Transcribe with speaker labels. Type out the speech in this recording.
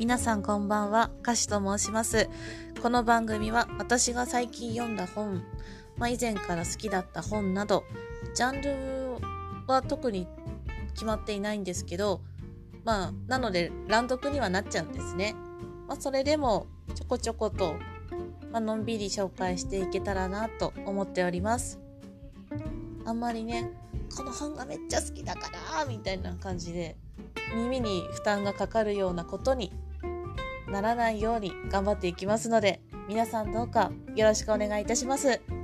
Speaker 1: 皆さんこんばんは、歌手と申します。この番組は私が最近読んだ本、まあ、以前から好きだった本など、ジャンルは特に決まっていないんですけど、まあ、なので乱読にはなっちゃうんですね。まあ、それでもちょこちょこと、まあのんびり紹介していけたらなと思っております。あんまりね、この本がめっちゃ好きだからみたいな感じで耳に負担がかかるようなことにならないように頑張っていきますので皆さんどうかよろしくお願いいたします。